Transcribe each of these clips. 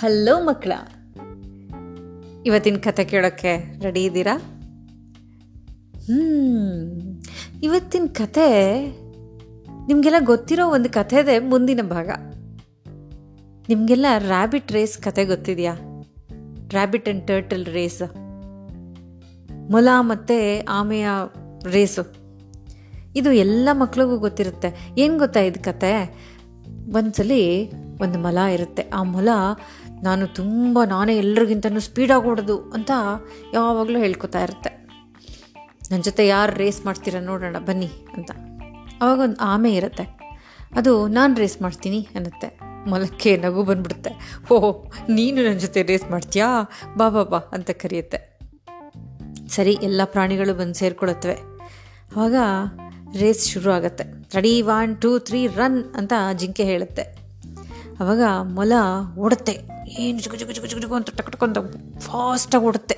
Hello ಮಕ್ಕಳ. ಇವತ್ತಿನ ಕತೆ ಕೇಳೋಕ್ಕೆ ರೆಡಿ ಇದ್ದೀರಾ? ಹ್ಮ್ ಇವತ್ತಿನ ಕತೆ ನಿಮಗೆಲ್ಲ ಗೊತ್ತಿರೋ ಒಂದು ಕಥೆದೆ ಮುಂದಿನ ಭಾಗ. ನಿಮಗೆಲ್ಲ ರ್ಯಾಬಿಟ್ ರೇಸ್ ಕತೆ ಗೊತ್ತಿದೆಯಾ? ರ್ಯಾಬಿಟ್ ಆ್ಯಂಡ್ ಟರ್ಟಲ್ ರೇಸ್ ಮೊಲ ಮತ್ತು ಆಮೆಯ ರೇಸು ಇದು ಎಲ್ಲ ಮಕ್ಳಿಗೂ ಗೊತ್ತಿರುತ್ತೆ. ಏನು ಗೊತ್ತಾ ಇದು ಕತೆ? ಒಂದ್ಸಲಿ ಒಂದು ಮೊಲ ಇರುತ್ತೆ. ಆ ಮೊಲ ನಾನು ತುಂಬ ನಾನೇ ಎಲ್ರಿಗಿಂತನೂ ಸ್ಪೀಡಾಗಿ ಓಡೋದು ಅಂತ ಯಾವಾಗಲೂ ಹೇಳ್ಕೊತಾ ಇರುತ್ತೆ. ನನ್ನ ಜೊತೆ ಯಾರು ರೇಸ್ ಮಾಡ್ತೀರ ನೋಡೋಣ, ಬನ್ನಿ ಅಂತ. ಅವಾಗ ಒಂದು ಆಮೆ ಇರುತ್ತೆ. ಅದು ನಾನು ರೇಸ್ ಮಾಡ್ತೀನಿ ಅನ್ನತ್ತೆ. ಮೊಲಕ್ಕೆ ನಗು ಬಂದ್ಬಿಡುತ್ತೆ. ಓಹ್ ನೀನು ನನ್ನ ಜೊತೆ ರೇಸ್ ಮಾಡ್ತೀಯಾ? ಬಾ ಬಾ ಬಾ ಅಂತ ಕರೆಯುತ್ತೆ. ಸರಿ, ಎಲ್ಲ ಪ್ರಾಣಿಗಳು ಬಂದು ಸೇರ್ಕೊಳತ್ವೆ. ಆವಾಗ ರೇಸ್ ಶುರು ಆಗುತ್ತೆ. Ready one two three run ಅಂತ ಜಿಂಕೆ ಹೇಳುತ್ತೆ. ಅವಾಗ ಮೊಲ ಓಡುತ್ತೆ. ಏನು ಜುಗು ಜುಗು ಜುಗು ಜುಗು ಜುಗು ಅಂತ ಟಕ್ ಟಕ್ ಅಂತ ಫಾಸ್ಟಾಗಿ ಓಡುತ್ತೆ.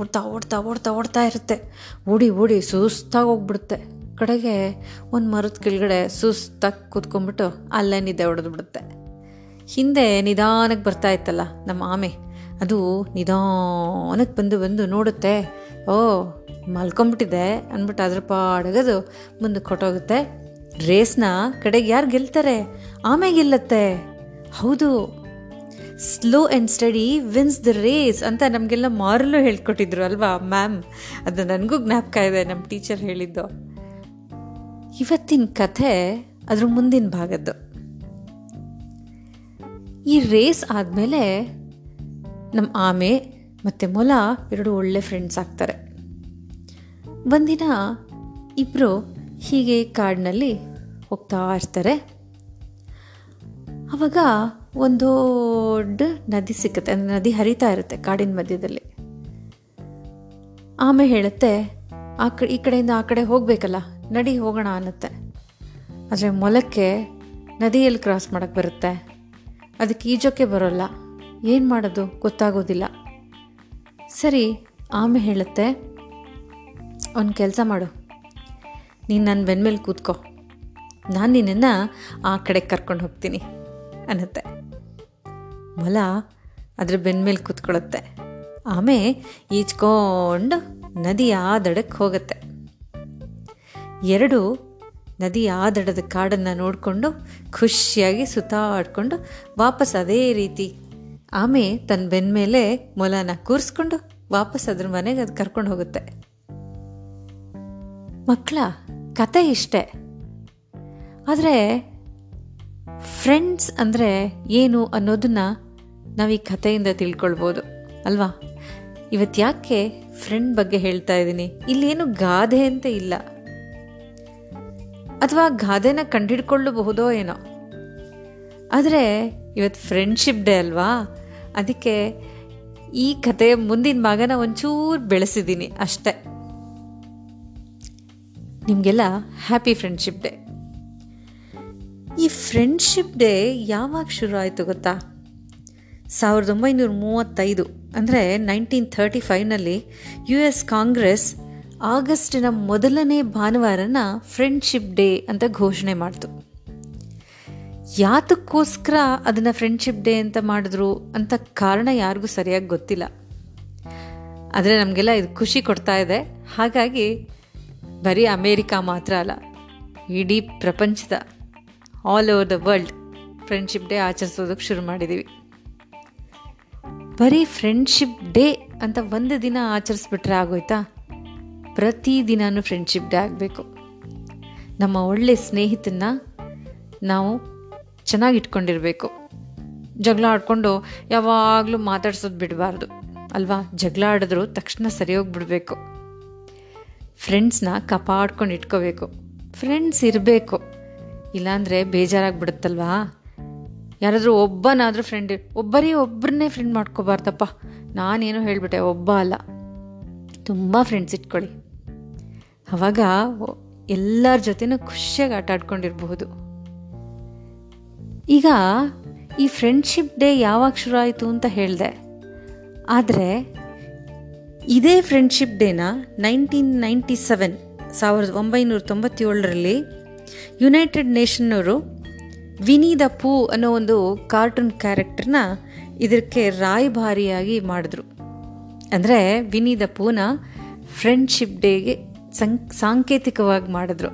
ಓಡ್ತಾ ಓಡ್ತಾ ಓಡ್ತಾ ಓಡ್ತಾ ಇರುತ್ತೆ. ಓಡಿ ಓಡಿ ಸುಸ್ತಾಗಿ ಹೋಗ್ಬಿಡುತ್ತೆ. ಕಡೆಗೆ ಒಂದು ಮರದ ಕೆಳಗಡೆ ಸುಸ್ತಾಗಿ ಕೂತ್ಕೊಂಡ್ಬಿಟ್ಟು ಅಲ್ಲೇ ನಿದ್ದೆ ಹೊಡೆದು ಬಿಡುತ್ತೆ ಹಿಂದೆ ನಿಧಾನಕ್ಕೆ ಬರ್ತಾ ಇತ್ತಲ್ಲ ನಮ್ಮ ಆಮೆ. ಅದು ನಿಧಾನಕ್ಕೆ ಬಂದು ಬಂದು ನೋಡುತ್ತೆ. ಓ ಮಲ್ಕೊಂಬಿಟ್ಟಿದೆ ಅಂದ್ಬಿಟ್ಟು ಅದ್ರ ಪಾಡಗದು ಮುಂದಕ್ಕೆ ಕೊಟ್ಟೋಗುತ್ತೆ ರೇಸ್ನ ಕಡೆಗೆ ಯಾರು ಗೆಲ್ತಾರೆ? ಆಮೆ ಗೆಲ್ಲತ್ತೆ. ಹೌದು. Slow and steady wins the race ಅಂತ ನಮಗೆಲ್ಲ ಮಾರಲು ಹೇಳ್ಕೊಟ್ಟಿದ್ರು ಅಲ್ವಾ ಮ್ಯಾಮ್ ಅದು ನನಗೂ ಜ್ಞಾಪಕ ಇದೆ ನಮ್ಮ ಟೀಚರ್ ಹೇಳಿದ್ದು. ಇವತ್ತಿನ ಕಥೆ ಅದ್ರ ಮುಂದಿನ ಭಾಗದ್ದು. ಈ ರೇಸ್ ಆದಮೇಲೆ ನಮ್ಮ ಆಮೆ ಮತ್ತು ಮೊಲ ಎರಡು ಒಳ್ಳೆ ಫ್ರೆಂಡ್ಸ್ ಆಗ್ತಾರೆ. ಒಂದಿನ ಇಬ್ಬರು ಹೀಗೆ ಕಾಡಿನಲ್ಲಿ ಹೋಗ್ತಾ ಇರ್ತಾರೆ. ಆವಾಗ ಒಂದು ದೊಡ್ಡ ನದಿ ಸಿಕ್ಕುತ್ತೆ, ಅಂದರೆ ನದಿ ಹರಿತಾ ಇರುತ್ತೆ ಕಾಡಿನ ಮಧ್ಯದಲ್ಲಿ. ಆಮೆ ಹೇಳುತ್ತೆ, ಆ ಕಡೆ ಈ ಕಡೆಯಿಂದ ಆ ಕಡೆ ಹೋಗಬೇಕಲ್ಲ, ನಡಿ ಹೋಗೋಣ ಅನ್ನತ್ತೆ. ಆದರೆ ಮೊಲಕ್ಕೆ ನದಿಯಲ್ಲಿ ಕ್ರಾಸ್ ಮಾಡೋಕ್ಕೆ ಬರುತ್ತೆ. ಅದಕ್ಕೆ ಈಜೋಕ್ಕೆ ಬರೋಲ್ಲ. ಏನು ಮಾಡೋದು? ಗೊತ್ತಾಗೋದಿಲ್ಲ. ಸರಿ, ಆಮೆ ಹೇಳುತ್ತೆ, ಒಂದು ಕೆಲಸ ಮಾಡು. ನೀನು ನನ್ನ ಬೆನ್ಮೇಲೆ ಕೂತ್ಕೋ. ನಾನು ನಿನ್ನನ್ನು ಆ ಕಡೆ ಕರ್ಕೊಂಡು ಹೋಗ್ತೀನಿ. ಅನ್ನತ್ತೆ. ಮೊಲ ಅದ್ರ ಬೆನ್ಮೇಲೆ ಕೂತ್ಕೊಳ್ಳುತ್ತೆ ಆಮೆ ಈಜ್ಕೊಂಡು ನದಿಯ ದಡಕ್ಕೆ ಹೋಗುತ್ತೆ. ಎರಡು ನದಿ ಆ ದಡದ ಕಾಡನ್ನು ನೋಡಿಕೊಂಡು ಖುಷಿಯಾಗಿ ಸುತ್ತಾಡ್ಕೊಂಡು ವಾಪಸ್ ಅದೇ ರೀತಿ ಆಮೆ ತನ್ನ ಬೆನ್ಮೇಲೆ ಮೊಲನ ಕೂರಿಸ್ಕೊಂಡು ವಾಪಸ್ ಅದ್ರ ಮನೆಗೆ ಅದು ಕರ್ಕೊಂಡು ಹೋಗುತ್ತೆ. ಮಕ್ಕಳ ಕತೆ ಇಷ್ಟೇ. ಆದರೆ ಫ್ರೆಂಡ್ಸ್ ಅಂದರೆ ಏನು ಅನ್ನೋದನ್ನ ನಾವು ಈ ಕಥೆಯಿಂದ ತಿಳ್ಕೊಳ್ಬೋದು, ಅಲ್ವಾ? ಇವತ್ತು ಯಾಕೆ ಫ್ರೆಂಡ್ ಬಗ್ಗೆ ಹೇಳ್ತಾ ಇದ್ದೀನಿ? ಇಲ್ಲೇನು ಗಾದೆ ಅಂತ ಇಲ್ಲ. ಅಥವಾ ಗಾದೆನ ಕಂಡಿಡ್ಕೊಳ್ಳಬಹುದೋ ಏನೋ. ಆದರೆ ಇವತ್ತು ಫ್ರೆಂಡ್ಶಿಪ್ ಡೇ ಅಲ್ವಾ? ಅದಕ್ಕೆ ಈ ಕಥೆಯ ಮುಂದಿನ ಭಾಗನ ಒಂಚೂರು ಬೆಳೆಸಿದ್ದೀನಿ ಅಷ್ಟೆ. ನಿಮಗೆಲ್ಲ happy friendship day friendship day ಯಾವಾಗ ಶುರು ಆಯಿತು ಗೊತ್ತಾ? ಸಾವಿರದ ಒಂಬೈನೂರ ಮೂವತ್ತೈದು, ಅಂದರೆ ನೈನ್ಟೀನ್ ಥರ್ಟಿ ಫೈವ್ನಲ್ಲಿ ಯು ಎಸ್ ಕಾಂಗ್ರೆಸ್ ಆಗಸ್ಟಿನ ಮೊದಲನೇ ಭಾನುವಾರನ ಫ್ರೆಂಡ್ಶಿಪ್ ಡೇ ಅಂತ ಘೋಷಣೆ ಮಾಡಿತು. ಯಾತಕ್ಕೋಸ್ಕರ ಅದನ್ನು ಫ್ರೆಂಡ್ಶಿಪ್ ಡೇ ಅಂತ ಮಾಡಿದ್ರು ಅಂತ ಕಾರಣ ಯಾರಿಗೂ ಸರಿಯಾಗಿ ಗೊತ್ತಿಲ್ಲ. ಆದರೆ ನಮಗೆಲ್ಲ ಇದು ಖುಷಿ ಕೊಡ್ತಾ ಇದೆ. ಹಾಗಾಗಿ ಬರೀ ಅಮೇರಿಕಾ ಮಾತ್ರ ಅಲ್ಲ, ಇಡೀ ಪ್ರಪಂಚದ all over the world friendship day ಆಚರಿಸೋದಕ್ಕೆ ಶುರು ಮಾಡಿದ್ದೀವಿ ಬರೀ ಫ್ರೆಂಡ್ಶಿಪ್ ಡೇ ಅಂತ ಒಂದು ದಿನ ಆಚರಿಸ್ಬಿಟ್ರೆ ಆಗೋಯ್ತಾ? ಪ್ರತಿದಿನವೂ ಫ್ರೆಂಡ್ಶಿಪ್ ಡೇ ಆಗಬೇಕು. ನಮ್ಮ ಒಳ್ಳೆ ಸ್ನೇಹಿತನ್ನ ನಾವು ಚೆನ್ನಾಗಿ ಇಟ್ಕೊಂಡಿರಬೇಕು ಜಗಳ ಆಡ್ಕೊಂಡು ಯಾವಾಗಲೂ ಮಾತಾಡ್ಸೋದು ಬಿಡಬಾರ್ದು. ಅಲ್ವಾ? ಜಗಳ ಆಡಿದ್ರು ತಕ್ಷಣ ಸರಿ ಹೋಗ್ಬಿಡ್ಬೇಕು ಫ್ರೆಂಡ್ಸ್ನ ಕಪಾಡ್ಕೊಂಡು ಇಟ್ಕೋಬೇಕು. ಫ್ರೆಂಡ್ಸ್ ಇರಬೇಕು. ಇಲ್ಲಾಂದರೆ ಬೇಜಾರಾಗ್ಬಿಡುತ್ತಲ್ವಾ? ಯಾರಾದರೂ ಒಬ್ಬನಾದರೂ ಫ್ರೆಂಡ್ ಒಬ್ಬರೇ ಒಬ್ಬರನ್ನೇ ಫ್ರೆಂಡ್ ಮಾಡ್ಕೋಬಾರ್ದಪ್ಪ. ನಾನೇನು ಹೇಳಿಬಿಟ್ಟೆ, ಒಬ್ಬ ಅಲ್ಲ. ತುಂಬ ಫ್ರೆಂಡ್ಸ್ ಇಟ್ಕೊಳ್ಳಿ. ಅವಾಗ ಎಲ್ಲರ ಜೊತೆನೂ ಖುಷಿಯಾಗಿ ಆಟ ಆಡ್ಕೊಂಡಿರಬಹುದು. ಈಗ ಈ ಫ್ರೆಂಡ್ಶಿಪ್ ಡೇ ಯಾವಾಗ ಶುರು ಆಯಿತು ಅಂತ ಹೇಳಿದೆ. ಆದರೆ ಇದೇ ಫ್ರೆಂಡ್ಶಿಪ್ ಡೇನ ನೈನ್ಟೀನ್ ನೈಂಟಿ ಸೆವೆನ್ ಸಾವಿರದ ಒಂಬೈನೂರ ತೊಂಬತ್ತೇಳರಲ್ಲಿ ಯುನೈಟೆಡ್ ನೇಷನ್ನವರು ವಿನಿ ದ ಪೂ ಅನ್ನೋ ಒಂದು ಕಾರ್ಟೂನ್ ಕ್ಯಾರೆಕ್ಟರ್ನ ಇದಕ್ಕೆ ರಾಯಭಾರಿಯಾಗಿ ಮಾಡಿದ್ರು. ಅಂದರೆ ವಿನಿ ದ ಪೂನ ಫ್ರೆಂಡ್ಶಿಪ್ ಡೇಗೆ ಸಂ ಸಾಂಕೇತಿಕವಾಗಿ ಮಾಡಿದ್ರು.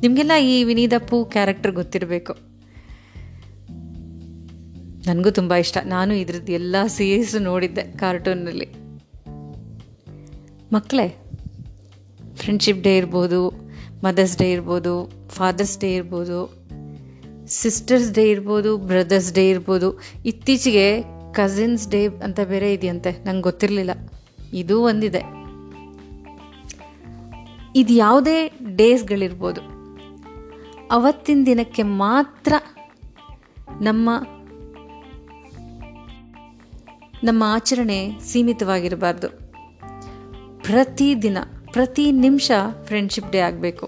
ನಿಮಗೆಲ್ಲ ಈ ವಿನಿ ದ ಪೂ ಕ್ಯಾರೆಕ್ಟರ್ ಗೊತ್ತಿರಬೇಕು? ನನಗೂ ತುಂಬ ಇಷ್ಟ. ನಾನು ಇದ್ರದ್ದು ಎಲ್ಲ ಸೀರೀಸ್ ನೋಡಿದ್ದೆ ಕಾರ್ಟೂನ್ನಲ್ಲಿ ಮಕ್ಕಳೇ ಫ್ರೆಂಡ್ಶಿಪ್ ಡೇ ಇರ್ಬೋದು ಮದರ್ಸ್ ಡೇ ಇರ್ಬೋದು ಫಾದರ್ಸ್ ಡೇ ಇರ್ಬೋದು ಸಿಸ್ಟರ್ಸ್ ಡೇ ಇರ್ಬೋದು ಬ್ರದರ್ಸ್ ಡೇ ಇರ್ಬೋದು, ಇತ್ತೀಚೆಗೆ ಕಸಿನ್ಸ್ ಡೇ ಅಂತ ಬೇರೆ ಇದೆಯಂತೆ, ನಂಗೆ ಗೊತ್ತಿರಲಿಲ್ಲ. ಇದು ಒಂದಿದೆ. ಇದು ಯಾವುದೇ ಡೇಸ್ಗಳಿರ್ಬೋದು. ಅವತ್ತಿನ ದಿನಕ್ಕೆ ಮಾತ್ರ ನಮ್ಮ ನಮ್ಮ ಆಚರಣೆ ಸೀಮಿತವಾಗಿರಬಾರ್ದು. ಪ್ರತಿದಿನ ಪ್ರತಿ ನಿಮಿಷ ಫ್ರೆಂಡ್ಶಿಪ್ ಡೇ ಆಗಬೇಕು.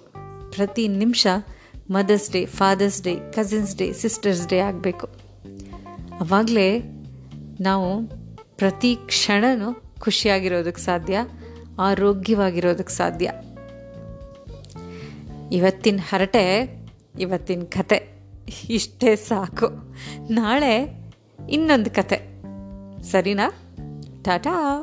ಪ್ರತಿ ನಿಮಿಷ mother's day father's day cousins day sister's day ಆಗಬೇಕು. ಅವಾಗಲೇ ನಾವು ಪ್ರತಿ ಕ್ಷಣನೂ ಖುಷಿಯಾಗಿರೋದಕ್ಕೆ ಸಾಧ್ಯ ಆರೋಗ್ಯವಾಗಿರೋದಕ್ಕೆ ಸಾಧ್ಯ. ಇವತ್ತಿನ ಹರಟೆ, ಇವತ್ತಿನ ಕತೆ, ಇಷ್ಟೇ ಸಾಕು. ನಾಳೆ ಇನ್ನೊಂದು ಕತೆ. ಸರಿನಾ? ಟಾಟಾ!